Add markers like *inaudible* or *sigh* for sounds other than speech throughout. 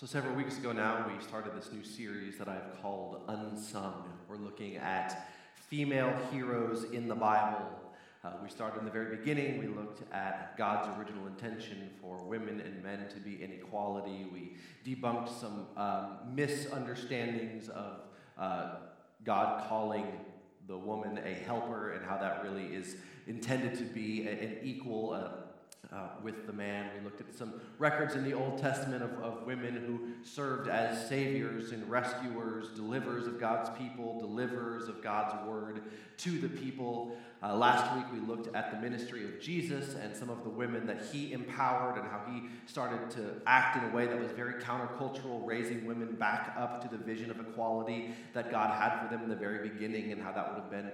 So, several weeks ago now, we started this new series that I've called Unsung. We're looking at female heroes in the Bible. Uh, we started in the very beginning. We looked at God's original intention for women and men to be in equality. We debunked some um, misunderstandings of uh, God calling the woman a helper and how that really is intended to be an equal, uh, uh, with the man. We looked at some records in the Old Testament of, of women who served as saviors and rescuers, deliverers of God's people, deliverers of God's word to the people. Uh, last week we looked at the ministry of Jesus and some of the women that he empowered and how he started to act in a way that was very countercultural, raising women back up to the vision of equality that God had for them in the very beginning and how that would have been.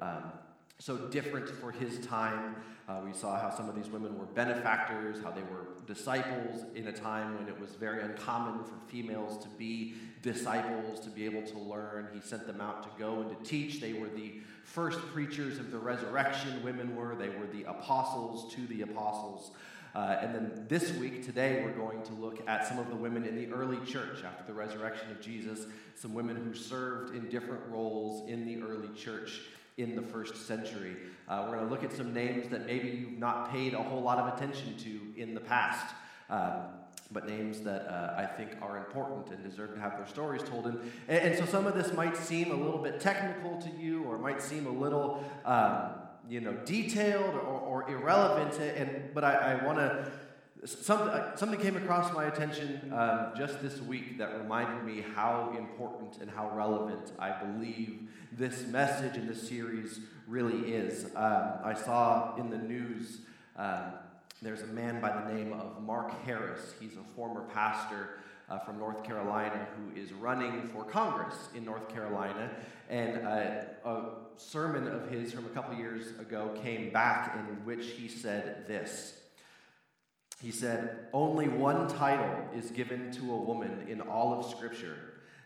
Um, so different for his time. Uh, we saw how some of these women were benefactors, how they were disciples in a time when it was very uncommon for females to be disciples, to be able to learn. He sent them out to go and to teach. They were the first preachers of the resurrection, women were. They were the apostles to the apostles. Uh, and then this week, today, we're going to look at some of the women in the early church after the resurrection of Jesus, some women who served in different roles in the early church in the first century. Uh, we're going to look at some names that maybe you've not paid a whole lot of attention to in the past. Um, but names that uh, I think are important and deserve to have their stories told. And, and, so some of this might seem a little bit technical to you, or might seem a little, um, you know, detailed or, or irrelevant. And but I, I want to Something, uh, something came across my attention um, just this week that reminded me how important and how relevant I believe this message in this series really is. Um, I saw in the news um, there's a man by the name of Mark Harris. He's a former pastor uh, from North Carolina who is running for Congress in North Carolina. And uh, a sermon of his from a couple years ago came back in which he said this. He said, Only one title is given to a woman in all of Scripture.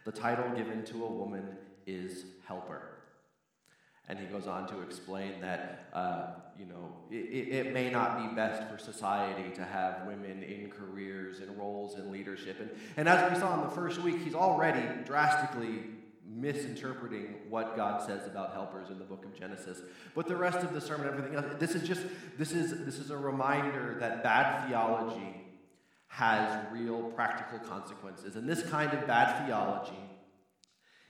The title given to a woman is helper. And he goes on to explain that, uh, you know, it, it, may not be best for society to have women in careers and roles in leadership. And, and as we saw in the first week, he's already drastically misinterpreting what God says about helpers in the book of Genesis. But the rest of the sermon, everything else, this is just this is this is a reminder that bad theology has real practical consequences. And this kind of bad theology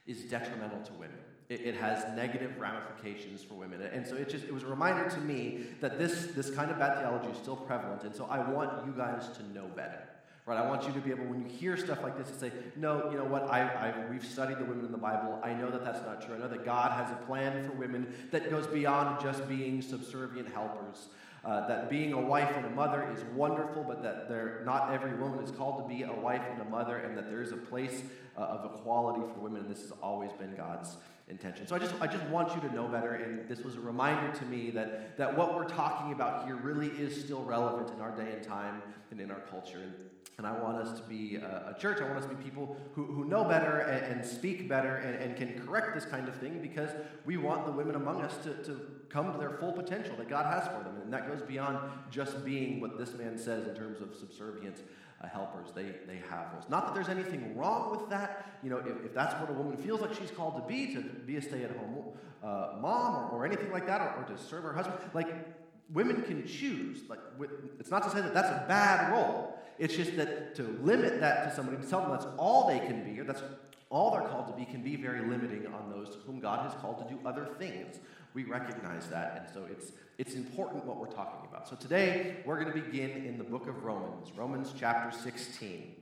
is detrimental to women. It, it has negative ramifications for women. And so it just it was a reminder to me that this, this kind of bad theology is still prevalent. And so I want you guys to know better. Right? I want you to be able, when you hear stuff like this, to say, no, you know what? I, I, we've studied the women in the Bible. I know that that's not true. I know that God has a plan for women that goes beyond just being subservient helpers. Uh, that being a wife and a mother is wonderful, but that there, not every woman is called to be a wife and a mother, and that there is a place uh, of equality for women, and this has always been God's intention. So I just, I just want you to know better, and this was a reminder to me that, that what we're talking about here really is still relevant in our day and time and in our culture. And and I want us to be a, a church. I want us to be people who, who know better and, and speak better and, and, can correct this kind of thing because we want the women among us to, to come to their full potential that God has for them. And that goes beyond just being what this man says in terms of subservience uh, helpers. They, they have those. Not that there's anything wrong with that. You know, if, if that's what a woman feels like she's called to be, to be a stay at home uh, mom or, or anything like that, or, or to serve her husband, like women can choose. Like, it's not to say that that's a bad role. It's just that to limit that to somebody, to tell them that's all they can be, or that's all they're called to be, can be very limiting on those whom God has called to do other things. We recognize that, and so it's, it's important what we're talking about. So today, we're going to begin in the book of Romans, Romans chapter 16.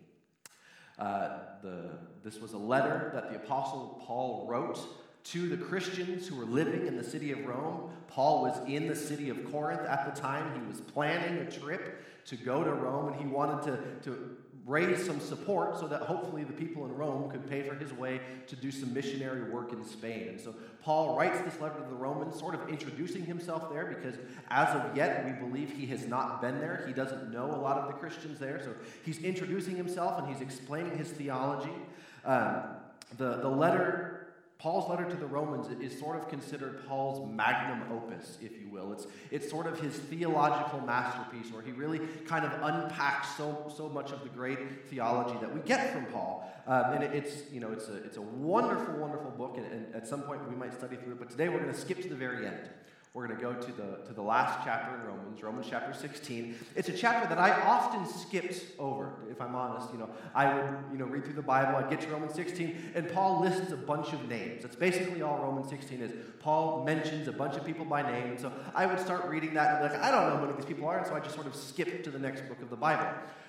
Uh, the, this was a letter that the Apostle Paul wrote to the Christians who were living in the city of Rome. Paul was in the city of Corinth at the time. He was planning a trip to go to Rome, and he wanted to, to raise some support so that hopefully the people in Rome could pay for his way to do some missionary work in Spain. And so Paul writes this letter to the Romans, sort of introducing himself there because as of yet we believe he has not been there. He doesn't know a lot of the Christians there. So he's introducing himself and he's explaining his theology. Um, the, the letter Paul's letter to the Romans is sort of considered Paul's magnum opus, if you will. It's, it's sort of his theological masterpiece where he really kind of unpacks so, so much of the great theology that we get from Paul. Um, and it, it's, you know, it's, a, it's a wonderful, wonderful book, and, and at some point we might study through it. But today we're going to skip to the very end. We're going to go to the, to the last chapter in Romans, Romans chapter 16. It's a chapter that I often skipped over, if I'm honest. You know, I would, you know, read through the Bible, I'd get to Romans 16, and Paul lists a bunch of names. That's basically all Romans 16 is. Paul mentions a bunch of people by name, so I would start reading that and be like, I don't know who these people are, and so I just sort of skip to the next book of the Bible.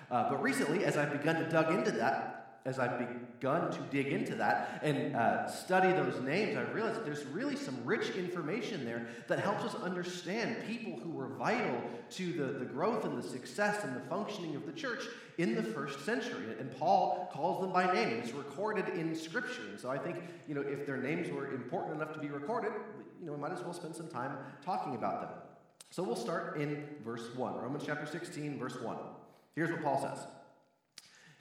Uh, but recently, as I've begun to dug into that, as I've begun to dig into that and uh, study those names, I realized that there's really some rich information there that helps us understand people who were vital to the, the growth and the success and the functioning of the church in the first century. And Paul calls them by name. It's recorded in Scripture. And so I think, you know, if their names were important enough to be recorded, you know, we might as well spend some time talking about them. So we'll start in verse 1, Romans chapter 16, verse 1. Here's what Paul says.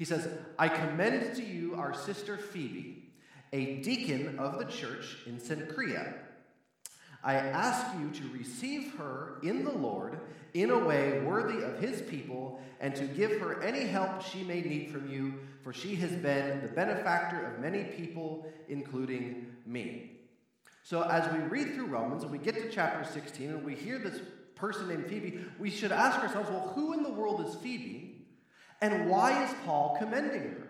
He says, I commend to you our sister Phoebe, a deacon of the church in Cenchrea. I ask you to receive her in the Lord in a way worthy of his people, and to give her any help she may need from you, for she has been the benefactor of many people, including me. So, as we read through Romans and we get to chapter 16 and we hear this person named Phoebe, we should ask ourselves, well, who in the world is Phoebe? And why is Paul commending her?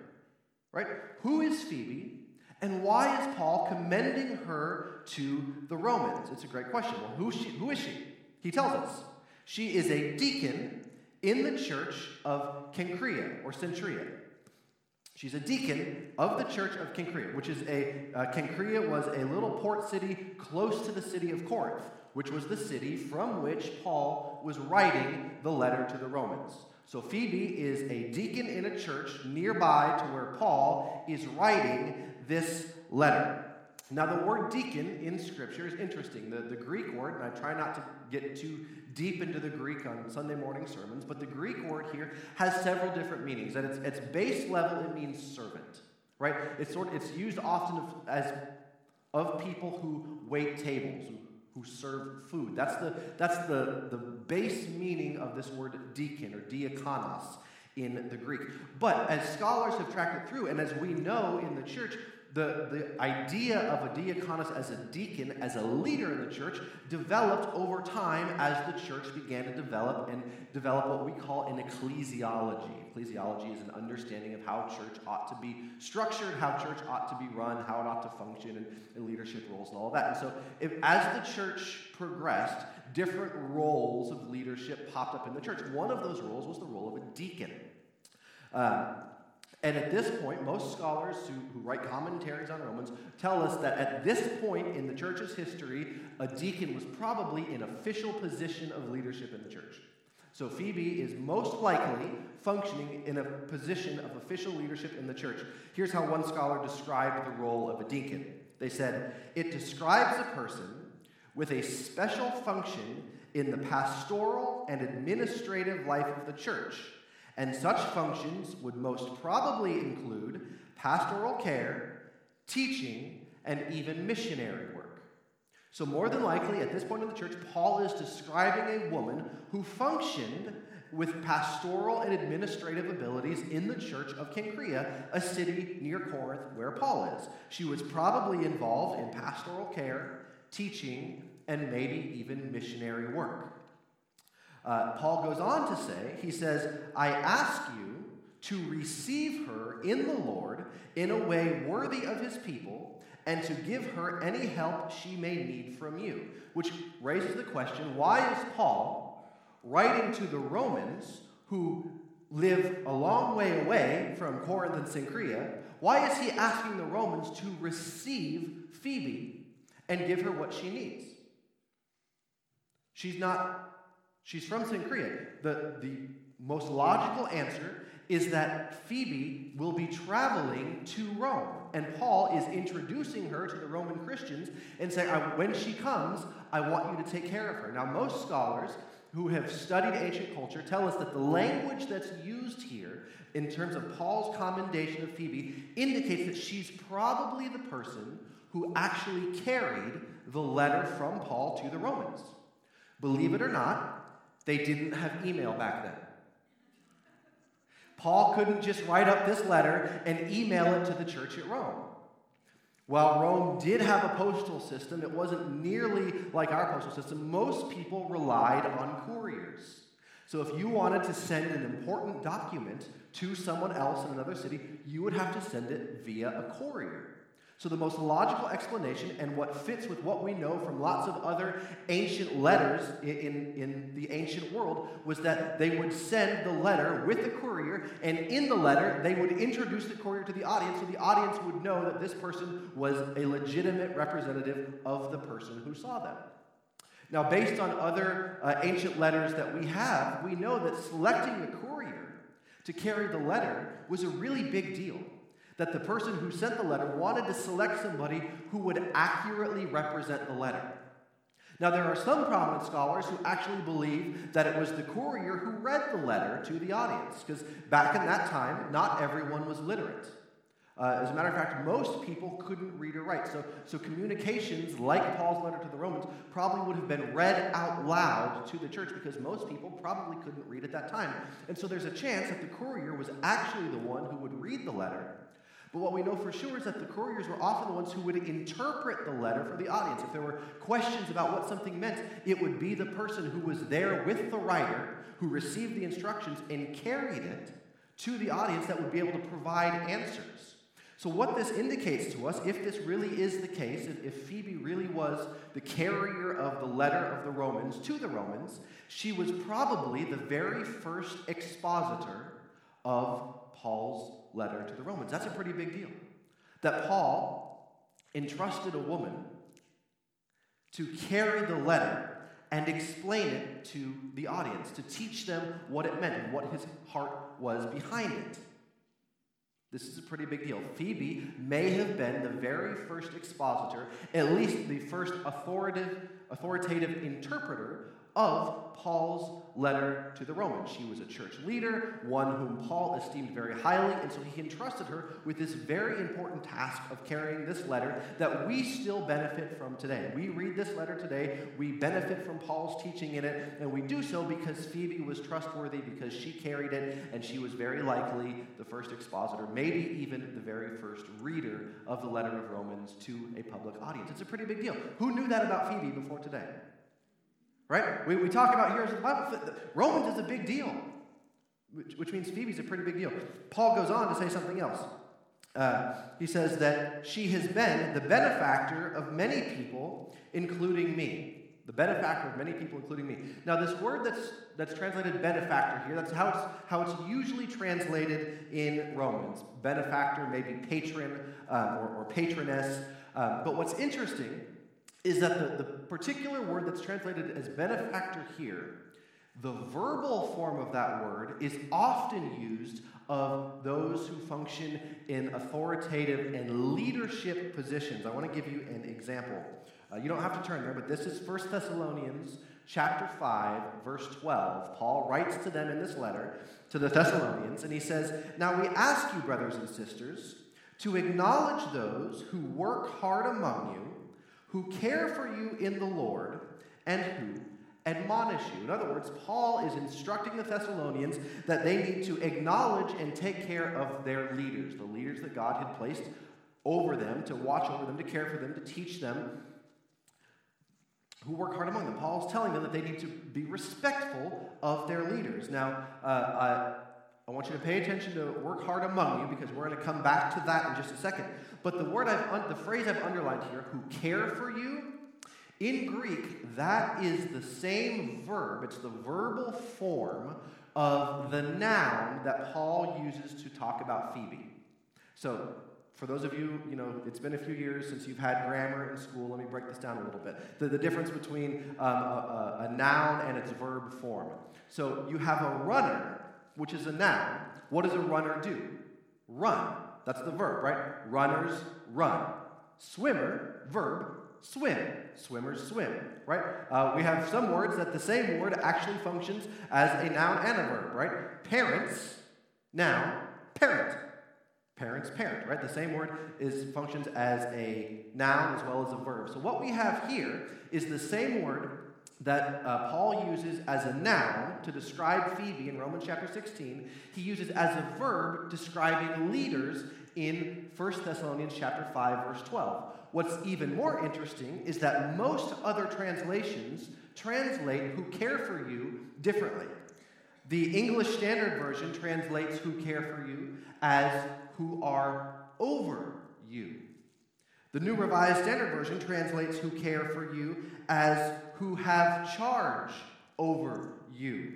Right? Who is Phoebe? And why is Paul commending her to the Romans? It's a great question. Well, who is she? Who is she? He tells us. She is a deacon in the church of Cenchrea or Centuria. She's a deacon of the church of Cenchrea, which is a, uh, Cenchrea was a little port city close to the city of Corinth, which was the city from which Paul was writing the letter to the Romans. So Phoebe is a deacon in a church nearby to where Paul is writing this letter. Now, the word deacon in Scripture is interesting. The, the Greek word, and I try not to get too deep into the Greek on Sunday morning sermons, but the Greek word here has several different meanings. At its, its base level, it means servant, right? It's, sort of, it's used often as of people who wait tables, who serve food. That's the, that's the, the base meaning of this word deacon or diakonos in the Greek. But as scholars have tracked it through, and as we know in the church, the, the idea of a diakonos as a deacon, as a leader in the church, developed over time as the church began to develop and develop what we call an ecclesiology. Ecclesiology is an understanding of how church ought to be structured, how church ought to be run, how it ought to function, and, and leadership roles and all of that. And so, if, as the church progressed, different roles of leadership popped up in the church. One of those roles was the role of a deacon. Um, and at this point, most scholars who, who, write commentaries on Romans tell us that at this point in the church's history, a deacon was probably an official position of leadership in the church. So Phoebe is most likely functioning in a position of official leadership in the church. Here's how one scholar described the role of a deacon they said, It describes a person with a special function in the pastoral and administrative life of the church and such functions would most probably include pastoral care, teaching, and even missionary. So, more than likely, at this point in the church, Paul is describing a woman who functioned with pastoral and administrative abilities in the church of Cenchrea, a city near Corinth where Paul is. She was probably involved in pastoral care, teaching, and maybe even missionary work. Uh, Paul goes on to say, he says, I ask you to receive her in the Lord in a way worthy of his people and to give her any help she may need from you. Which raises the question why is Paul writing to the Romans who live a long way away from Corinth and Cenchrea? Why is he asking the Romans to receive Phoebe and give her what she needs? She's not She's from Cenchrea. The, the most logical answer is that Phoebe will be traveling to Rome. And Paul is introducing her to the Roman Christians and saying, when she comes, I want you to take care of her. Now, most scholars who have studied ancient culture tell us that the language that's used here in terms of Paul's commendation of Phoebe indicates that she's probably the person who actually carried the letter from Paul to the Romans. Believe it or not, they didn't have email back then. Paul couldn't just write up this letter and email it to the church at Rome. While Rome did have a postal system, it wasn't nearly like our postal system. Most people relied on couriers. So if you wanted to send an important document to someone else in another city, you would have to send it via a courier. So, the most logical explanation, and what fits with what we know from lots of other ancient letters in, in the ancient world, was that they would send the letter with the courier, and in the letter, they would introduce the courier to the audience so the audience would know that this person was a legitimate representative of the person who saw them. Now, based on other uh, ancient letters that we have, we know that selecting the courier to carry the letter was a really big deal that the person who sent the letter wanted to select somebody who would accurately represent the letter. Now, there are some prominent scholars who actually believe that it was the courier who read the letter to the audience, because back in that time, not everyone was literate. Uh, as a matter of fact, most people couldn't read or write. So, so communications, like Paul's letter to the Romans, probably would have been read out loud to the church because most people probably couldn't read at that time. And so there's a chance that the courier was actually the one who would read the letter but what we know for sure is that the couriers were often the ones who would interpret the letter for the audience. If there were questions about what something meant, it would be the person who was there with the writer who received the instructions and carried it to the audience that would be able to provide answers. So, what this indicates to us, if this really is the case, if, Phoebe really was the carrier of the letter of the Romans to the Romans, she was probably the very first expositor of Paul's letter to the Romans. That's a pretty big deal. That Paul entrusted a woman to carry the letter and explain it to the audience, to teach them what it meant and what his heart was behind it. This is a pretty big deal. Phoebe may have been the very first expositor, at least the first authoritative, authoritative interpreter of Paul's letter to the Romans. She was a church leader, one whom Paul esteemed very highly, and so he entrusted her with this very important task of carrying this letter that we still benefit from today. We read this letter today, we benefit from Paul's teaching in it, and we do so because Phoebe was trustworthy, because she carried it, and she was very likely the first expositor, maybe even the very first reader of the letter of Romans to a public audience. It's a pretty big deal. Who knew that about Phoebe before today? Right? We, we talk about heroes of the Bible. Romans is a big deal, which, which means Phoebe's a pretty big deal. Paul goes on to say something else. Uh, he says that she has been the benefactor of many people, including me. The benefactor of many people, including me. Now, this word that's, that's translated benefactor here, that's how it's, how it's usually translated in Romans. Benefactor, maybe patron uh, or, or patroness. Um, but what's interesting is that the, the particular word that's translated as benefactor here, the verbal form of that word is often used of those who function in authoritative and leadership positions. I want to give you an example. Uh, you don't have to turn there, but this is 1 Thessalonians chapter 5, verse 12. Paul writes to them in this letter to the Thessalonians, and he says, Now we ask you, brothers and sisters, to acknowledge those who work hard among you who care for you in the Lord and who admonish you. In other words, Paul is instructing the Thessalonians that they need to acknowledge and take care of their leaders, the leaders that God had placed over them, to watch over them, to care for them, to teach them, who work hard among them. Paul's telling them that they need to be respectful of their leaders. Now, uh, uh, I want you to pay attention to work hard among you because we're going to come back to that in just a second. But the word I've un- the phrase I've underlined here, who care for you, in Greek, that is the same verb. It's the verbal form of the noun that Paul uses to talk about Phoebe. So, for those of you, you know, it's been a few years since you've had grammar in school. Let me break this down a little bit. The, the difference between um, a, a, a noun and its verb form. So, you have a runner which is a noun, what does a runner do? Run. That's the verb, right? Runners run. Swimmer, verb, swim. Swimmers swim, right? Uh, we have some words that the same word actually functions as a noun and a verb, right? Parents, noun, parent. parent's parent, right? The same word is functions as a noun as well as a verb. So what we have here is the same word that uh, Paul uses as a noun to describe Phoebe in Romans chapter 16, he uses as a verb describing leaders in 1 Thessalonians chapter 5 verse 12. What's even more interesting is that most other translations translate who care for you differently. The English Standard Version translates who care for you as who are over you. The New Revised Standard Version translates who care for you as who have charge over you.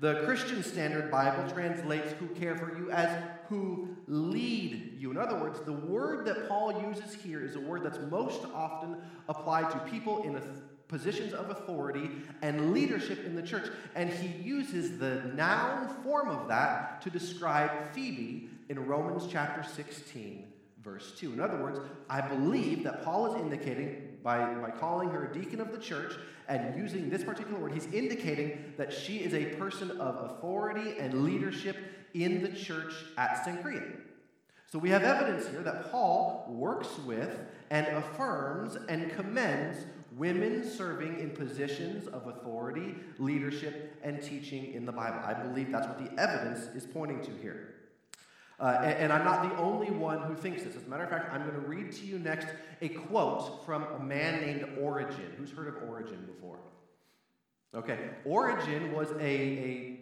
The Christian Standard Bible translates who care for you as who lead you. In other words, the word that Paul uses here is a word that's most often applied to people in positions of authority and leadership in the church. And he uses the noun form of that to describe Phoebe in Romans chapter 16, verse 2. In other words, I believe that Paul is indicating by, by calling her a deacon of the church and using this particular word, he's indicating that she is a person of authority and leadership in the church at Cenchrea. So we have evidence here that Paul works with and affirms and commends women serving in positions of authority, leadership, and teaching in the Bible. I believe that's what the evidence is pointing to here. Uh, and, and, I'm not the only one who thinks this. As a matter of fact, I'm going to read to you next a quote from a man named Origen. Who's heard of Origen before? Okay, Origen was a, a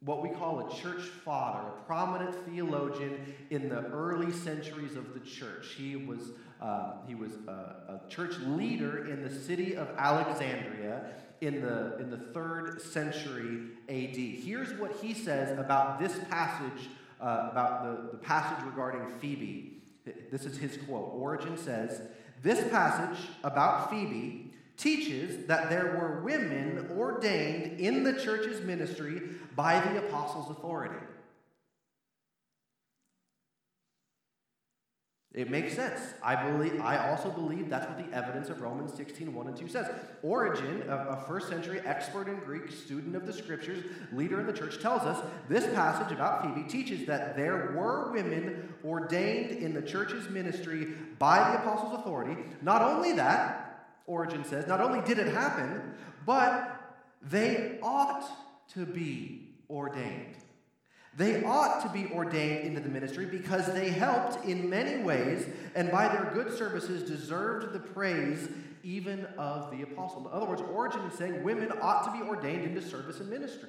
what we call a church father, a prominent theologian in the early centuries of the church. He was, uh, he was a, a, church leader in the city of Alexandria in the, in the third century AD. Here's what he says about this passage uh, about the, the passage regarding Phoebe. This is his quote. Origen says, This passage about Phoebe teaches that there were women ordained in the church's ministry by the apostles' authority. It makes sense. I believe I also believe that's what the evidence of Romans 16, 1 and 2 says. Origen, a, a first century expert in Greek, student of the scriptures, leader in the church, tells us this passage about Phoebe teaches that there were women ordained in the church's ministry by the apostles' authority. Not only that, Origen says, not only did it happen, but they ought to be ordained. They ought to be ordained into the ministry because they helped in many ways and by their good services deserved the praise even of the apostle. In other words, Origen is saying women ought to be ordained into service and ministry.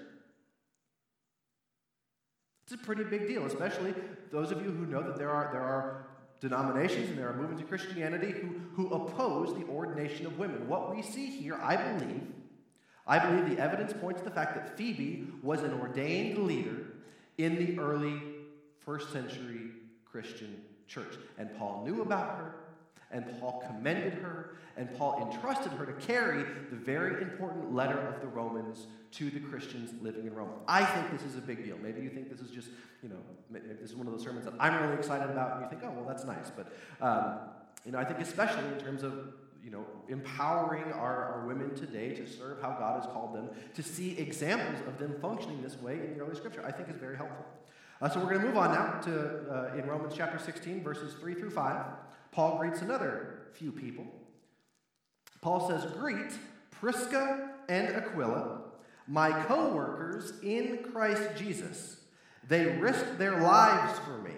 It's a pretty big deal, especially those of you who know that there are, there are denominations and there are movements of Christianity who, who oppose the ordination of women. What we see here, I believe, I believe the evidence points to the fact that Phoebe was an ordained leader in the early first century Christian church. And Paul knew about her, and Paul commended her, and Paul entrusted her to carry the very important letter of the Romans to the Christians living in Rome. I think this is a big deal. Maybe you think this is just, you know, this is one of those sermons that I'm really excited about, and you think, oh, well, that's nice. But, um, you know, I think especially in terms of you know, empowering our, our women today to serve how God has called them, to see examples of them functioning this way in the early scripture, I think is very helpful. Uh, so we're going to move on now to, uh, in Romans chapter 16, verses 3 through 5. Paul greets another few people. Paul says, Greet Prisca and Aquila, my co workers in Christ Jesus. They risked their lives for me.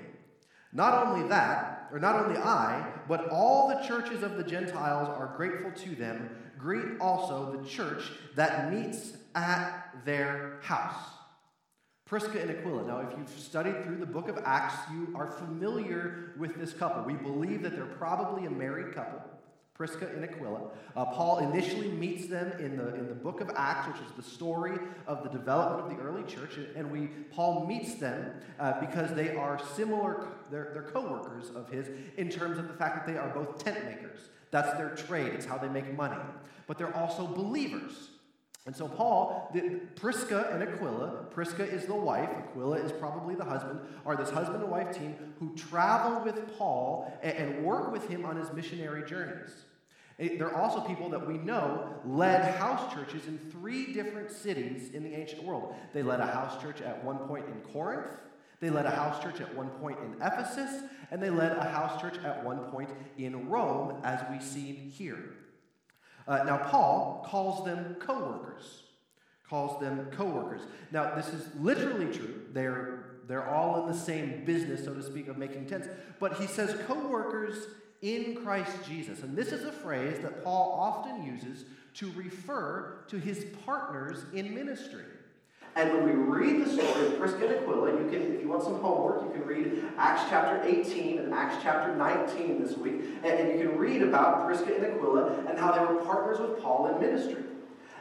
Not only that, or not only I, but all the churches of the Gentiles are grateful to them. Greet also the church that meets at their house. Prisca and Aquila. Now, if you've studied through the book of Acts, you are familiar with this couple. We believe that they're probably a married couple. Prisca and Aquila. Uh, Paul initially meets them in the, in the book of Acts, which is the story of the development of the early church. And we, Paul meets them uh, because they are similar, they're, they're co workers of his in terms of the fact that they are both tent makers. That's their trade, it's how they make money. But they're also believers. And so, Paul, the, Prisca and Aquila, Prisca is the wife, Aquila is probably the husband, are this husband and wife team who travel with Paul and, and work with him on his missionary journeys. They're also people that we know led house churches in three different cities in the ancient world. They led a house church at one point in Corinth, They led a house church at one point in Ephesus, and they led a house church at one point in Rome, as we see here. Uh, now, Paul calls them co workers. Calls them co workers. Now, this is literally true. They're, they're all in the same business, so to speak, of making tents. But he says co workers in Christ Jesus. And this is a phrase that Paul often uses to refer to his partners in ministry. And when we read the story of Prisca and Aquila, you can, if you want some homework, you can read Acts chapter 18 and Acts chapter 19 this week. And, and you can read about Prisca and Aquila and how they were partners with Paul in ministry.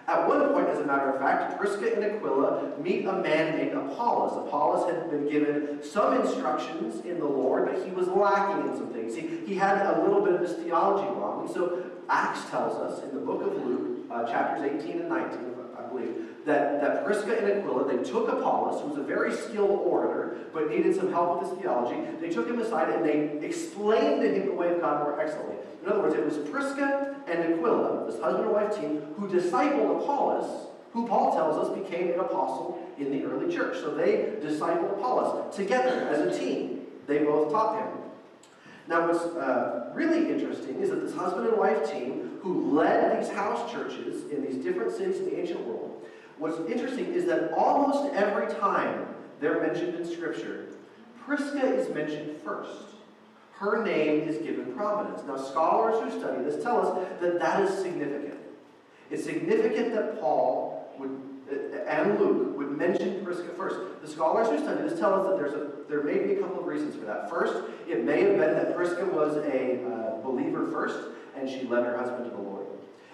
At one point, as a matter of fact, Prisca and Aquila meet a man named Apollos. Apollos had been given some instructions in the Lord, but he was lacking in some things. He, he had a little bit of his theology wrong. And so Acts tells us in the book of Luke, uh, chapters 18 and 19, I believe, that, that Prisca and Aquila, they took Apollos, who was a very skilled orator, but needed some help with his theology. They took him aside and they explained to him the way of God more excellently. In other words, it was Prisca and Aquila, this husband and wife team, who discipled Apollos, who Paul tells us became an apostle in the early church. So they discipled Apollos together as a team. They both taught him. Now, what's uh, really interesting is that this husband and wife team who led these house churches in these different cities in the ancient world, what's interesting is that almost every time they're mentioned in Scripture, Prisca is mentioned first. Her name is given prominence. Now, scholars who study this tell us that that is significant. It's significant that Paul would and Luke would mention Prisca first. The scholars who study this tell us that there's a, there may be a couple of reasons for that. First, it may have been that Prisca was a uh, believer first, and she led her husband to the Lord.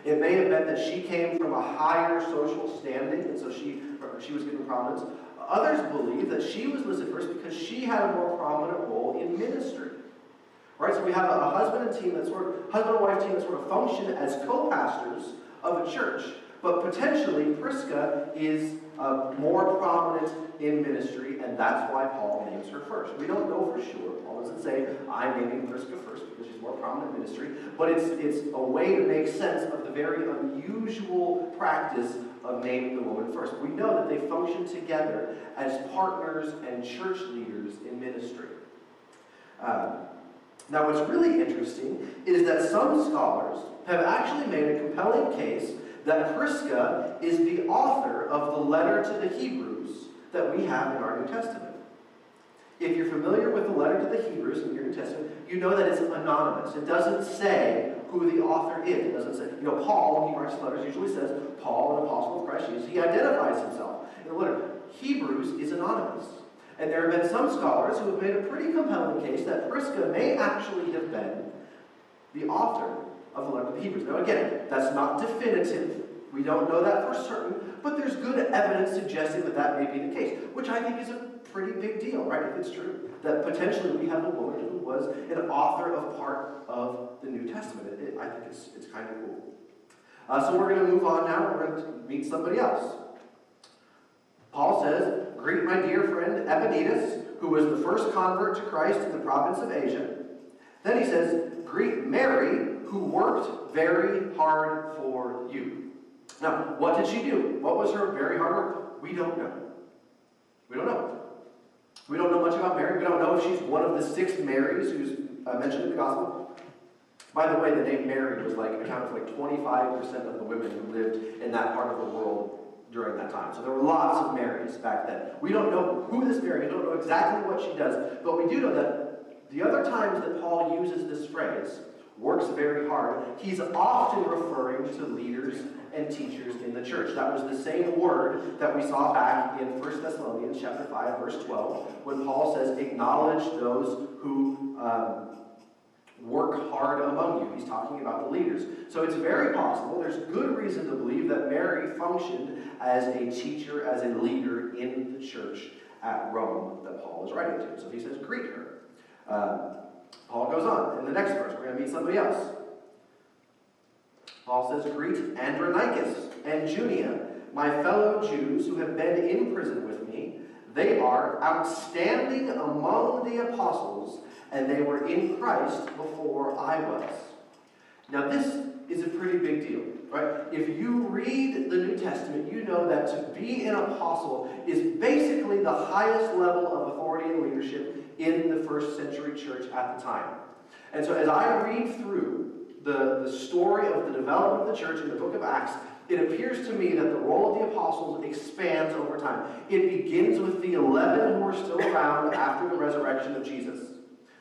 It may have been that she came from a higher social standing, and so she, she was given prominence. Others believe that she was listed first because she had a more prominent role in ministry. Right? So we have a, husband and team that sort of husband and wife team that sort of function as co-pastors of a church. But potentially, Prisca is uh, more prominent in ministry, and that's why Paul names her first. We don't know for sure. Paul doesn't say, I'm naming Prisca first because she's more prominent in ministry, but it's, it's a way to make sense of the very unusual practice of naming the woman first. We know that they function together as partners and church leaders in ministry. Uh, now, what's really interesting is that some scholars have actually made a compelling case that Prisca is the author of the letter to the Hebrews that we have in our New Testament. If you're familiar with the letter to the Hebrews in your New Testament, you know that it's anonymous. It doesn't say who the author is. It doesn't say, you know, Paul, when he writes letters, usually says, Paul, an apostle of Christ Jesus. He identifies himself in the letter. Hebrews is anonymous. And there have been some scholars who have made a pretty compelling case that Prisca may actually have been the author of the letter to the Hebrews. Now, again, that's not definitive. We don't know that for certain, but there's good evidence suggesting that that may be the case, which I think is a pretty big deal, right? If it's true that potentially we have a woman who was an author of part of the New Testament. It, I think it's, it's kind of cool. Uh, so we're going to move on now. We're going to meet somebody else. Paul says, Greet my dear friend Epaenetus, who was the first convert to Christ in the province of Asia. Then he says, Greet Mary, who worked very hard for you. Now, what did she do? What was her very hard work? We don't know. We don't know. We don't know much about Mary. We don't know if she's one of the six Marys who's uh, mentioned in the gospel. By the way, the name Mary was like accounted for like 25% of the women who lived in that part of the world during that time. So there were lots of Marys back then. We don't know who this Mary. We don't know exactly what she does, but we do know that the other times that Paul uses this phrase, works very hard, he's often referring to leaders and teachers in the church. That was the same word that we saw back in 1 Thessalonians chapter 5, verse 12, when Paul says, acknowledge those who um, work hard among you. He's talking about the leaders. So it's very possible, there's good reason to believe that Mary functioned as a teacher, as a leader in the church at Rome that Paul is writing to. So he says, greet her. Um, Paul goes on. In the next verse, we're going to meet somebody else. Paul says, Greet Andronicus and Junia, my fellow Jews who have been in prison with me. They are outstanding among the apostles, and they were in Christ before I was. Now, this is a pretty big deal, right? If you read the New Testament, you know that to be an apostle is basically the highest level of authority and leadership in the first century church at the time. And so as I read through the, the story of the development of the church in the book of Acts, it appears to me that the role of the apostles expands over time. It begins with the 11 who are still around after the resurrection of Jesus.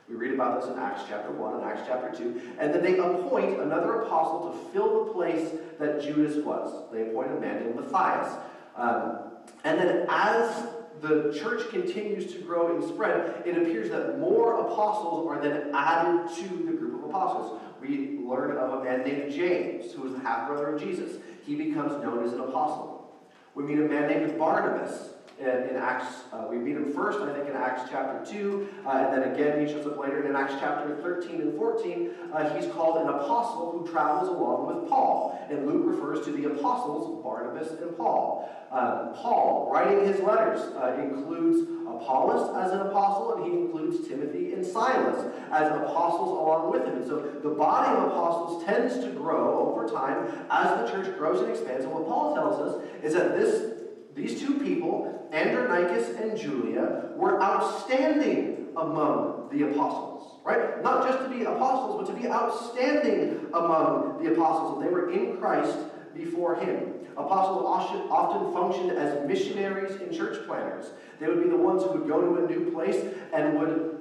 We read about this in Acts chapter 1 and Acts chapter 2. And then they appoint another apostle to fill the place that Judas was. They appoint a man named Matthias. Um, and then as the church continues to grow and spread, it appears that more apostles are then added to the group of apostles. We learn of a man named James, who was the half brother of Jesus. He becomes known as an apostle. We meet a man named Barnabas in, in Acts. Uh, we meet him first, I think, in Acts chapter 2, uh, and then again he shows up later in Acts chapter 13 and 14. Uh, he's called an apostle who travels along with Paul. And Luke refers to the apostles, Barnabas and Paul. Uh, Paul, writing his letters, uh, includes Apollos as an apostle, and he includes Timothy and Silas as apostles along with him. And so the body of apostles tends to grow over time as the church grows and expands. And what Paul tells us is that this these two people, Andronicus and Junia, were outstanding among the apostles. Right? Not just to be apostles, but to be outstanding among the apostles. And they were in Christ before him. Apostles often functioned as missionaries and church planners. They would be the ones who would go to a new place and would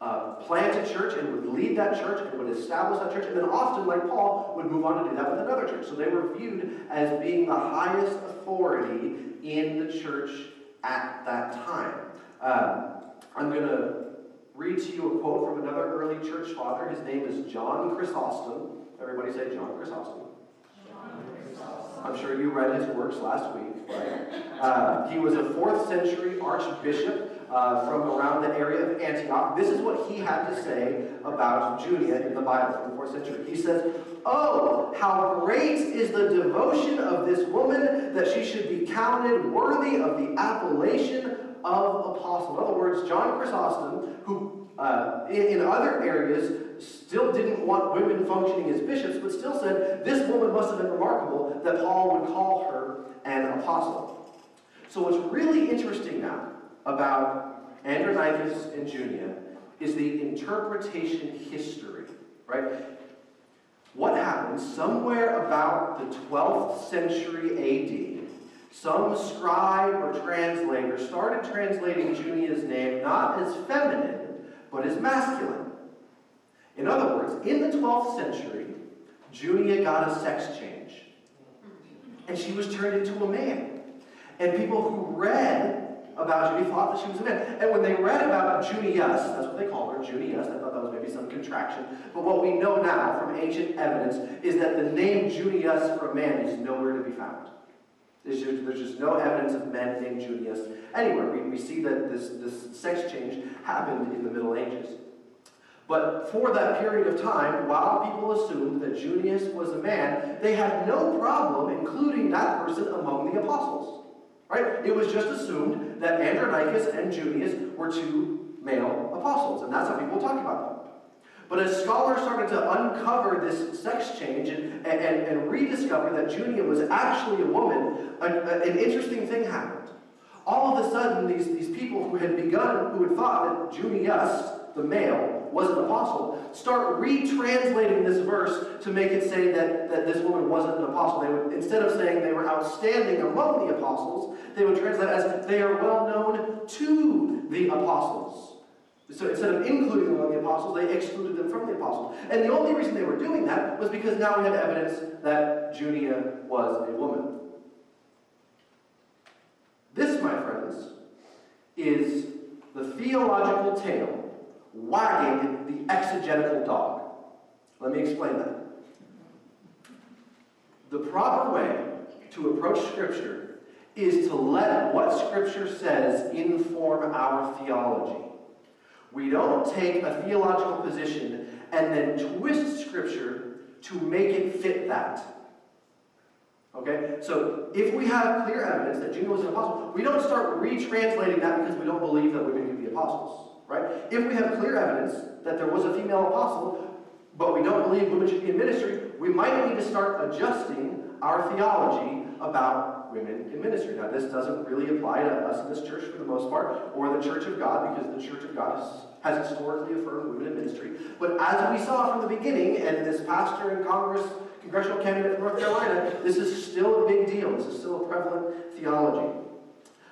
uh, plant a church and would lead that church and would establish that church, and then often, like Paul, would move on to do that with another church. So they were viewed as being the highest authority in the church at that time. Um, I'm going to read to you a quote from another early church father. His name is John Chrysostom. Everybody say John Chrysostom. I'm sure you read his works last week, right? Uh, he was a fourth century archbishop uh, from around the area of Antioch. This is what he had to say about Junia in the Bible from the fourth century. He says, Oh, how great is the devotion of this woman that she should be counted worthy of the appellation of apostle. In other words, John Chrysostom, who uh, in, in other areas still didn't want women functioning as bishops, but still said this woman must have been remarkable that Paul would call her an apostle. So what's really interesting now about Andronicus and Junia is the interpretation history, right? What happened somewhere about the 12th century AD? Some scribe or translator started translating Junia's name not as feminine, but as masculine. In other words, in the 12th century, Junia got a sex change. And she was turned into a man. And people who read about Judy thought that she was a man. And when they read about Junius, that's what they called her, Junius, I thought that was maybe some contraction. But what we know now from ancient evidence is that the name Junius for a man is nowhere to be found. There's just, there's just no evidence of men named Junius anywhere. We, we see that this, this sex change happened in the Middle Ages. But for that period of time, while people assumed that Junius was a man, they had no problem including that person among the apostles. Right? It was just assumed that Andronicus and Junius were two male apostles, and that's how people talk about them. But as scholars started to uncover this sex change and, and, and rediscover that Junia was actually a woman, a, a, an interesting thing happened. All of a sudden, these, these people who had begun, who had thought that Junius, the male, was an apostle, start retranslating this verse to make it say that, that this woman wasn't an apostle. They would, instead of saying they were outstanding among the apostles, they would translate as they are well known to the apostles. So instead of including them among the apostles, they excluded them from the apostles. And the only reason they were doing that was because now we have evidence that Junia was a woman. This, my friends, is the theological tail wagging the exegetical dog. Let me explain that. The proper way to approach Scripture is to let what Scripture says inform our theology. We don't take a theological position and then twist Scripture to make it fit that. Okay? So if we have clear evidence that Junia was an apostle, we don't start retranslating that because we don't believe that women can be apostles right? If we have clear evidence that there was a female apostle, but we don't believe women should be in ministry, we might need to start adjusting our theology about women in ministry. Now, this doesn't really apply to us in this church for the most part, or the Church of God, because the Church of God has, has historically affirmed women in ministry. But as we saw from the beginning, and this pastor in Congress, congressional candidate from North Carolina, this is still a big deal. This is still a prevalent theology.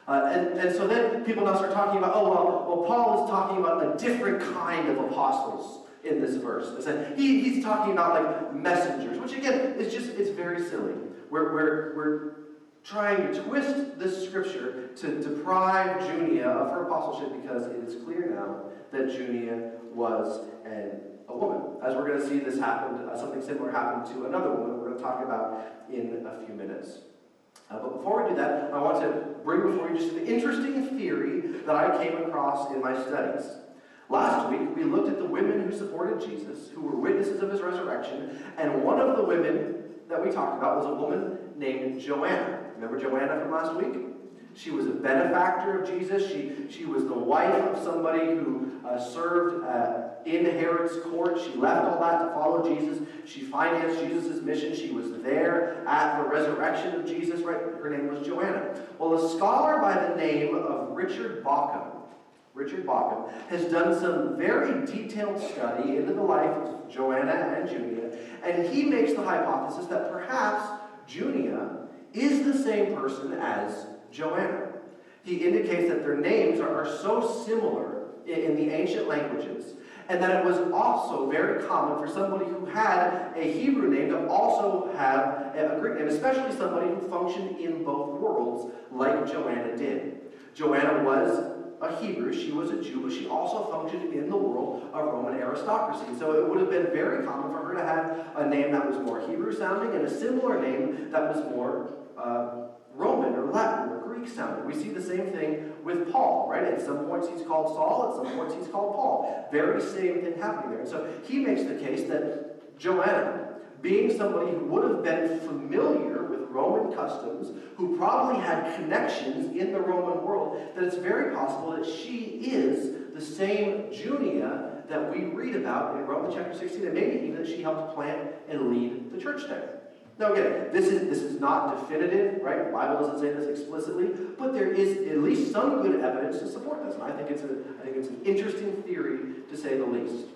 Uh, and, and so then people now start talking about, oh, well, well, Paul is talking about a different kind of apostles in this verse. He, he's talking about like messengers, which again is just, it's very silly. We're, we're, we're trying to twist this scripture to deprive Junia of her apostleship because it is clear now that Junia was an, a woman. As we're going to see, this happened, uh, something similar happened to another woman we're going to talk about in a few minutes. Uh, but before we do that, I want to bring before you just an interesting theory that I came across in my studies. Last week, we looked at the women who supported Jesus, who were witnesses of his resurrection, and one of the women that we talked about was a woman named Joanna. Remember Joanna from last week? She was a benefactor of Jesus. She, she was the wife of somebody who uh, served uh, in Herod's court. She left all that to follow Jesus. She financed Jesus' mission. She was there at the resurrection of Jesus, right? Her name was Joanna. Well, a scholar by the name of Richard Bauckham, Richard Bauckham, has done some very detailed study into the life of Joanna and Junia, and he makes the hypothesis that perhaps Junia is the same person as Joanna. He indicates that their names are, are so similar in, in the ancient languages and that it was also very common for somebody who had a Hebrew name to also have a Greek name, especially somebody who functioned in both worlds like Joanna did. Joanna was a Hebrew, she was a Jew, but she also functioned in the world of Roman aristocracy. So it would have been very common for her to have a name that was more Hebrew sounding and a similar name that was more uh, Roman or Latin We see the same thing with Paul, right? At some points he's called Saul, at some points he's called Paul. Very same thing happening there. And so he makes the case that Joanna, being somebody who would have been familiar with Roman customs, who probably had connections in the Roman world, that it's very possible that she is the same Junia that we read about in Romans chapter 16, and maybe even that she helped plant and lead the church there. Now again, this is this is not definitive, right? The Bible doesn't say this explicitly, but there is at least some good evidence to support this. And I think it's a I think it's an interesting theory to say the least.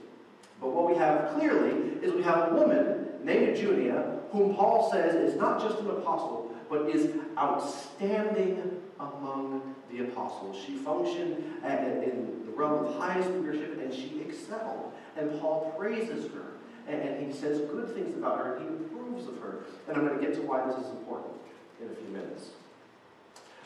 But what we have clearly is we have a woman named Junia, whom Paul says is not just an apostle, but is outstanding among the apostles. She functioned in the realm of highest leadership and she excelled. And Paul praises her and, he says good things about her and he approves of her. And I'm going to get to why this is important in a few minutes.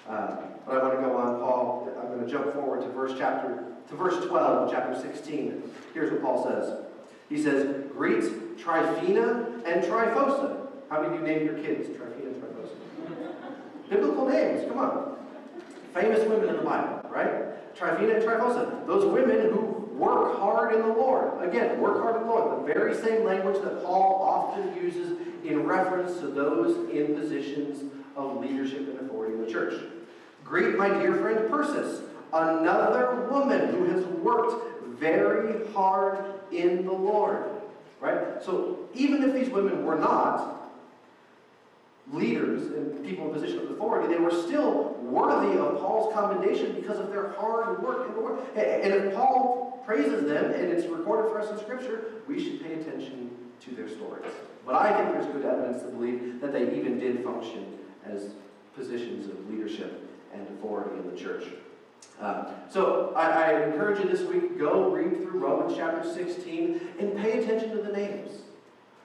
Uh, but I want to go on, Paul. I'm going to jump forward to verse chapter to verse 12 of chapter 16. Here's what Paul says. He says, Greet Tryphena and Tryphosa. How many of you name your kids Tryphena and Tryphosa? *laughs* Biblical names, come on. Famous women in the Bible, right? Tryphena and Tryphosa. Those women who work hard in the Lord. Again, work hard in the Lord. The very same language that Paul often uses in reference to those in positions of leadership and authority in the church. Greet my dear friend Persis, another woman who has worked very hard in the Lord. Right? So even if these women were not leaders and people in position of authority, they were still worthy of Paul's commendation because of their hard work in the Lord. And if Paul praises them and it's recorded for us in Scripture, we should pay attention to their stories. But I think there's good evidence to believe that they even did function as positions of leadership and authority in the church. Uh, so I, I, encourage you this week, go read through Romans chapter 16 and pay attention to the names.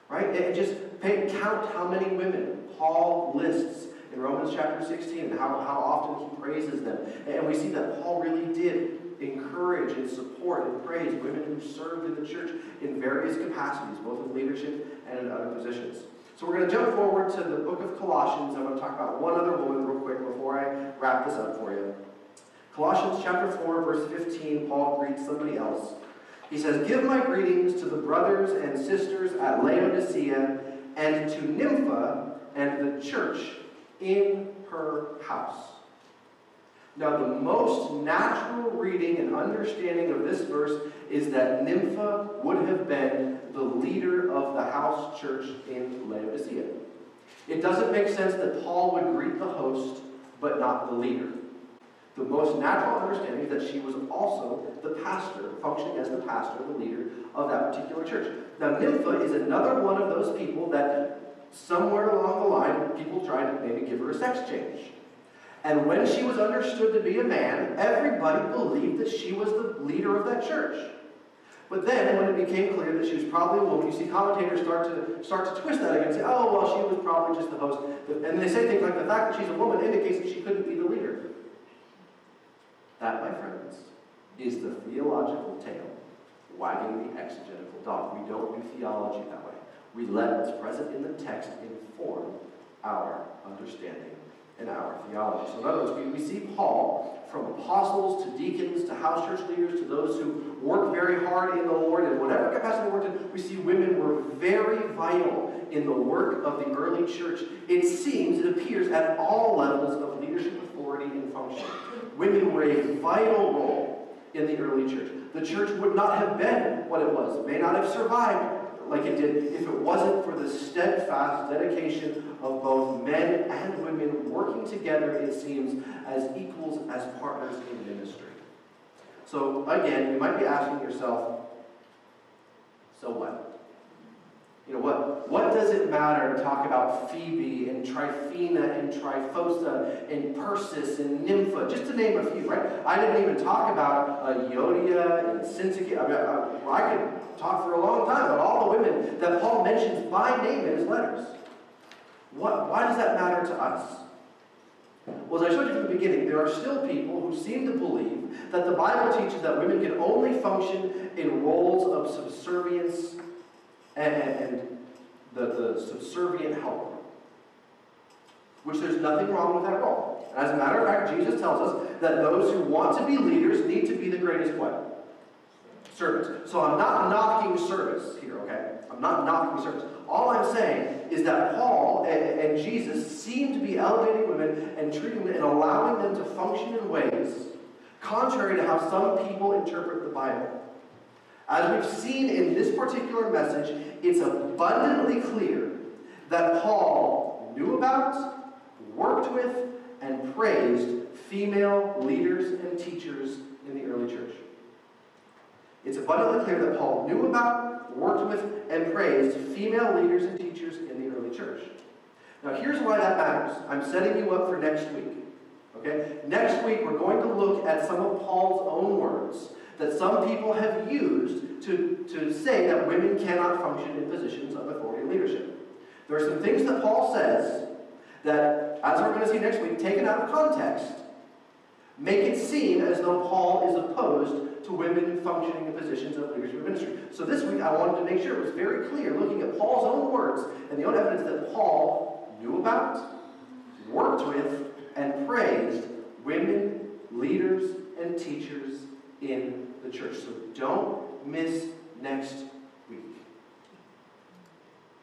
Right? And just pay, count how many women Paul lists in Romans chapter 16 and how, how often he praises them. And we see that Paul really did encourage and support and praise women who served in the church in various capacities, both in leadership and in other positions. So we're going to jump forward to the book of Colossians. I'm going to talk about one other woman real quick before I wrap this up for you. Colossians chapter 4, verse 15, Paul greets somebody else. He says, Give my greetings to the brothers and sisters at Laodicea and to Nympha and the church in her house. Now, the most natural reading and understanding of this verse is that Nympha would have been the leader of the house church in Laodicea. It doesn't make sense that Paul would greet the host but not the leader. The most natural understanding is that she was also the pastor, functioning as the pastor, the leader of that particular church. Now, Nympha is another one of those people that somewhere along the line, people tried to maybe give her a sex change. And when she was understood to be a man, everybody believed that she was the leader of that church. But then, when it became clear that she was probably a woman, you see commentators start to start to twist that again and say, oh, well, she was probably just the host. And they say things like the fact that she's a woman indicates that she couldn't be the leader. That, my friends, is the theological tail wagging the exegetical dog. We don't do theology that way. We let what's present in the text inform our understanding and our theology. So, in other words, we, we see Paul from apostles to deacons to house church leaders to those who work very hard in the Lord in whatever capacity they worked in. We see women were very vital in the work of the early church. It seems, it appears, at all levels of leadership authority and function. Women were a vital role in the early church. The church would not have been what it was, may not have survived like it did if it wasn't for the steadfast dedication of both men and women working together, it seems, as equals, as partners in ministry. So, again, you might be asking yourself, so what? You know, what, what does it matter to talk about Phoebe and Tryphena and Tryphosa and Persis and Nympha, just to name a few, right? I didn't even talk about uh, Euodia and Syntyche. I, mean, I, I could talk for a long time about all the women that Paul mentions by name in his letters. What, why does that matter to us? Well, as I showed you from the beginning, there are still people who seem to believe that the Bible teaches that women can only function in roles of subservience and, and the, the subservient helper. Which there's nothing wrong with that role. And as a matter of fact, Jesus tells us that those who want to be leaders need to be the greatest what? Servants. So I'm not knocking service here, okay? I'm not knocking service. All I'm saying is that Paul and, and Jesus seem to be elevating women and treating them and allowing them to function in ways contrary to how some people interpret the Bible. As we've seen in this particular message, it's abundantly clear that Paul knew about, worked with, and praised female leaders and teachers in the early church. It's abundantly clear that Paul knew about, worked with, and praised female leaders and teachers in the early church. Now, here's why that matters. I'm setting you up for next week. Okay? Next week, we're going to look at some of Paul's own words that some people have used to, to say that women cannot function in positions of authority and leadership. There are some things that Paul says that, as we're going to see next week, taken out of context, make it seem as though Paul is opposed to women functioning in positions of leadership and ministry. So this week I wanted to make sure it was very clear, looking at Paul's own words and the own evidence that Paul knew about, worked with, and praised women, leaders, and teachers in the church. So don't miss next